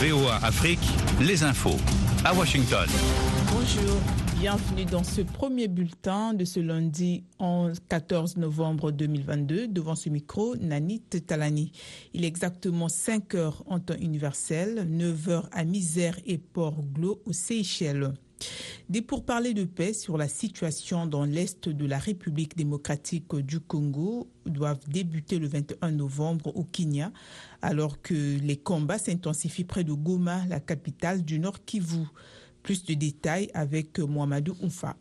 VOA Afrique, les infos à Washington. Bonjour, bienvenue dans ce premier bulletin de ce lundi 14 novembre 2022. Devant ce micro, Nanit Talani. Il est exactement 5 heures en temps universel, 9 heures à Misère et Port-Glo aux Seychelles. Des pourparlers de paix sur la situation dans l'est de la République démocratique du Congo doivent débuter le 21 novembre au Kenya, alors que les combats s'intensifient près de Goma, la capitale du Nord Kivu. Plus de détails avec Mohamedou Oufa.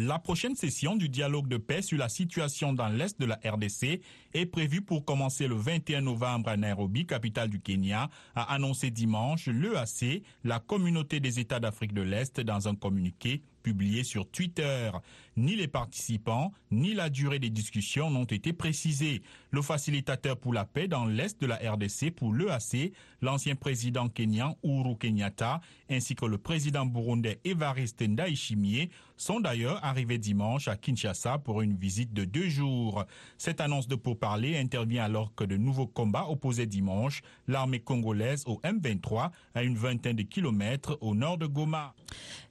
La prochaine session du dialogue de paix sur la situation dans l'est de la RDC est prévue pour commencer le 21 novembre à Nairobi, capitale du Kenya, a annoncé dimanche l'EAC, la communauté des États d'Afrique de l'Est, dans un communiqué publié sur Twitter. Ni les participants, ni la durée des discussions n'ont été précisés. Le facilitateur pour la paix dans l'est de la RDC pour l'EAC, l'ancien président kenyan Uhuru Kenyatta, ainsi que le président burundais Evariste Ndayishimiye sont d'ailleurs arrivés dimanche à Kinshasa pour une visite de deux jours. Cette annonce de pourparlers intervient alors que de nouveaux combats opposaient dimanche l'armée congolaise au M23 à une vingtaine de kilomètres au nord de Goma.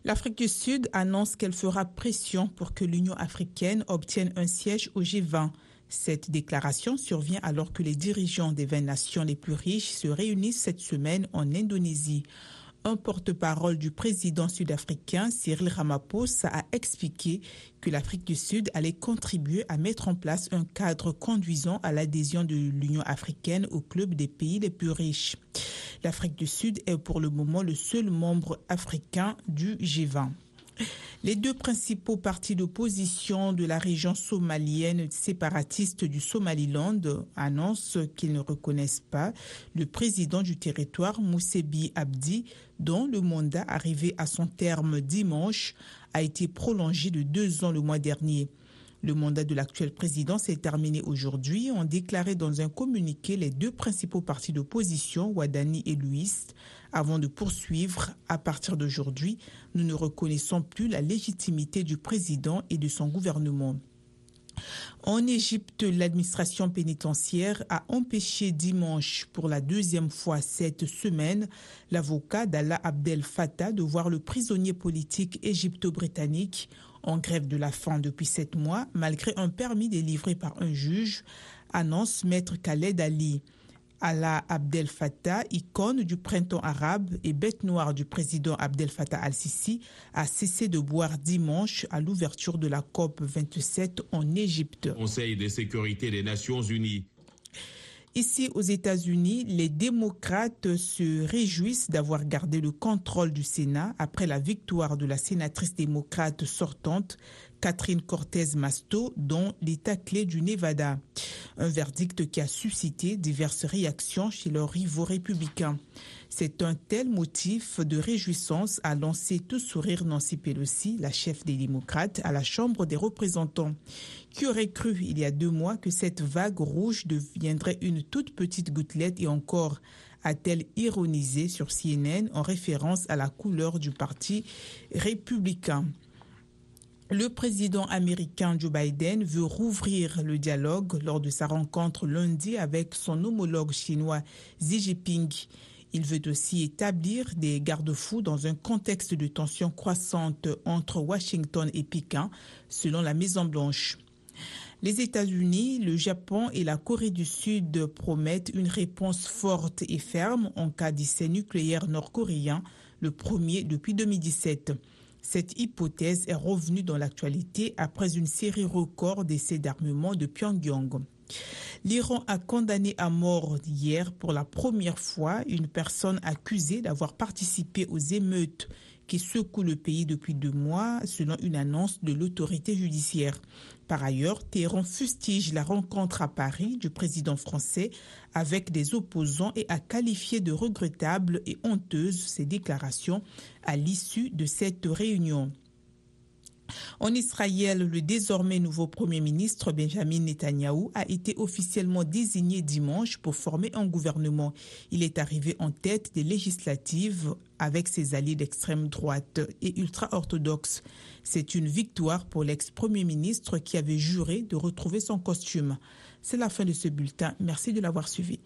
L'Afrique du Sud annonce qu'elle fera pression pour que l'Union africaine obtienne un siège au G20. Cette déclaration survient alors que les dirigeants des 20 nations les plus riches se réunissent cette semaine en Indonésie. Un porte-parole du président sud-africain Cyril Ramaphosa a expliqué que l'Afrique du Sud allait contribuer à mettre en place un cadre conduisant à l'adhésion de l'Union africaine au club des pays les plus riches. L'Afrique du Sud est pour le moment le seul membre africain du G20. Les deux principaux partis d'opposition de la région somalienne séparatiste du Somaliland annoncent qu'ils ne reconnaissent pas le président du territoire, Moussebi Abdi, dont le mandat arrivé à son terme dimanche a été prolongé de deux ans le mois dernier. Le mandat de l'actuel président s'est terminé aujourd'hui, ont déclaré dans un communiqué les deux principaux partis d'opposition, Wadani et Louis. Avant de poursuivre, à partir d'aujourd'hui, nous ne reconnaissons plus la légitimité du président et de son gouvernement. En Égypte, l'administration pénitentiaire a empêché dimanche pour la deuxième fois cette semaine l'avocat d'Allah Abdel Fattah de voir le prisonnier politique égypto-britannique en grève de la faim depuis sept mois, malgré un permis délivré par un juge, annonce maître Khaled Ali. Allah Abdel Fattah, icône du printemps arabe et bête noire du président Abdel Fattah al-Sisi, a cessé de boire dimanche à l'ouverture de la COP 27 en Égypte. Conseil de sécurité des Nations Unies Ici aux États-Unis, les démocrates se réjouissent d'avoir gardé le contrôle du Sénat après la victoire de la sénatrice démocrate sortante Catherine Cortez Masto dans l'État clé du Nevada. Un verdict qui a suscité diverses réactions chez leurs rivaux républicains. C'est un tel motif de réjouissance à lancé tout sourire Nancy Pelosi, la chef des démocrates, à la Chambre des représentants. Qui aurait cru il y a deux mois que cette vague rouge deviendrait une toute petite gouttelette et encore a-t-elle ironisé sur CNN en référence à la couleur du parti républicain? Le président américain Joe Biden veut rouvrir le dialogue lors de sa rencontre lundi avec son homologue chinois Xi Jinping. Il veut aussi établir des garde-fous dans un contexte de tensions croissantes entre Washington et Pékin, selon la Maison-Blanche. Les États-Unis, le Japon et la Corée du Sud promettent une réponse forte et ferme en cas d'essai nucléaire nord-coréen, le premier depuis 2017. Cette hypothèse est revenue dans l'actualité après une série record d'essais d'armement de Pyongyang. L'Iran a condamné à mort hier pour la première fois une personne accusée d'avoir participé aux émeutes qui secouent le pays depuis deux mois, selon une annonce de l'autorité judiciaire. Par ailleurs, Téhéran fustige la rencontre à Paris du président français avec des opposants et a qualifié de regrettable et honteuse ses déclarations à l'issue de cette réunion. En Israël, le désormais nouveau Premier ministre Benjamin Netanyahou a été officiellement désigné dimanche pour former un gouvernement. Il est arrivé en tête des législatives avec ses alliés d'extrême droite et ultra-orthodoxes. C'est une victoire pour l'ex-premier ministre qui avait juré de retrouver son costume. C'est la fin de ce bulletin. Merci de l'avoir suivi.